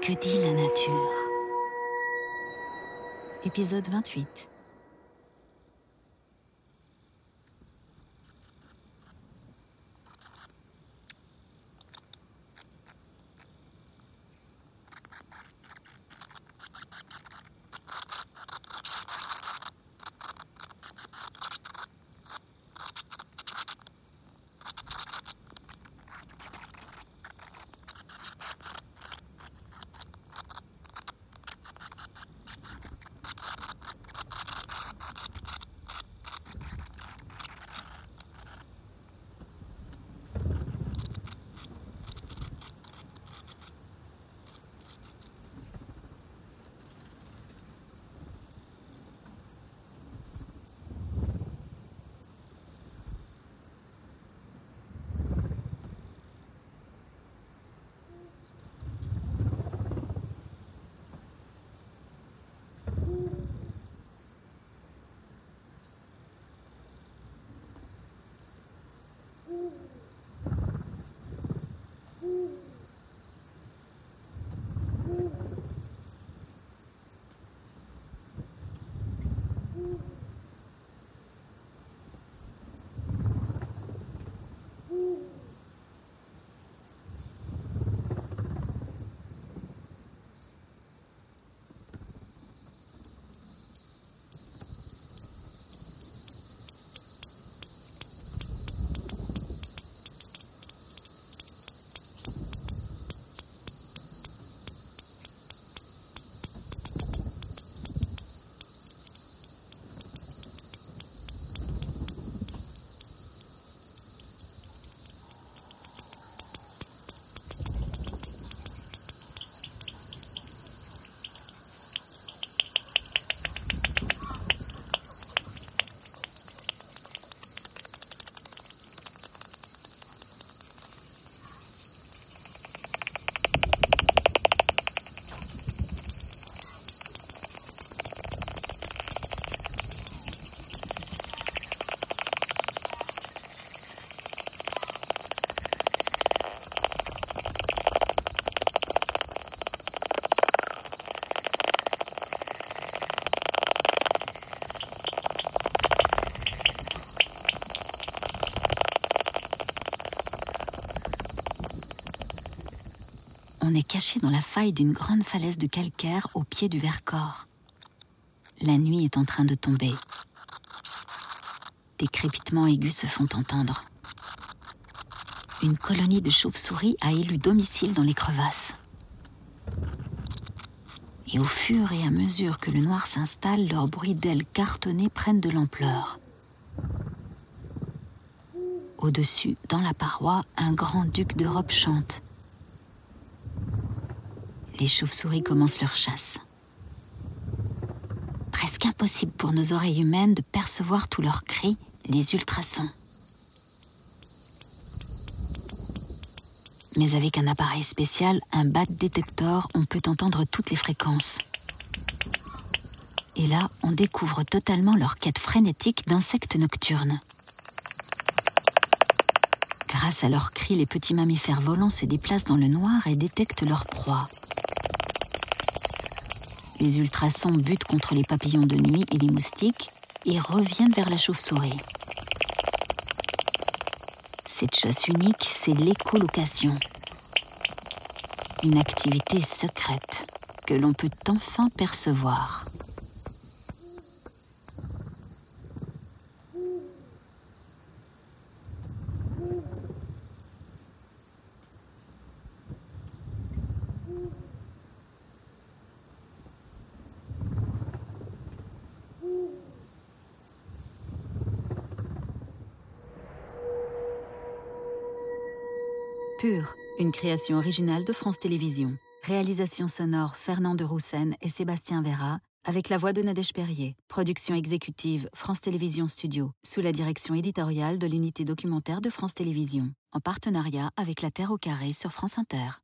que dit la nature. Épisode 28 On est caché dans la faille d'une grande falaise de calcaire au pied du Vercors. La nuit est en train de tomber. Des crépitements aigus se font entendre. Une colonie de chauves-souris a élu domicile dans les crevasses. Et au fur et à mesure que le noir s'installe, leurs bruits d'ailes cartonnées prennent de l'ampleur. Au-dessus, dans la paroi, un grand duc d'Europe chante les chauves-souris commencent leur chasse. Presque impossible pour nos oreilles humaines de percevoir tous leurs cris, les ultrasons. Mais avec un appareil spécial, un bat détector, on peut entendre toutes les fréquences. Et là, on découvre totalement leur quête frénétique d'insectes nocturnes. Grâce à leurs cris, les petits mammifères volants se déplacent dans le noir et détectent leur proie. Les ultrasons butent contre les papillons de nuit et les moustiques et reviennent vers la chauve-souris. Cette chasse unique, c'est l'écolocation. Une activité secrète que l'on peut enfin percevoir. Pur, une création originale de France Télévisions. Réalisation sonore Fernand de Roussen et Sébastien Vera, avec la voix de Nadège Perrier. Production exécutive France Télévisions Studio, sous la direction éditoriale de l'unité documentaire de France Télévisions, en partenariat avec La Terre au Carré sur France Inter.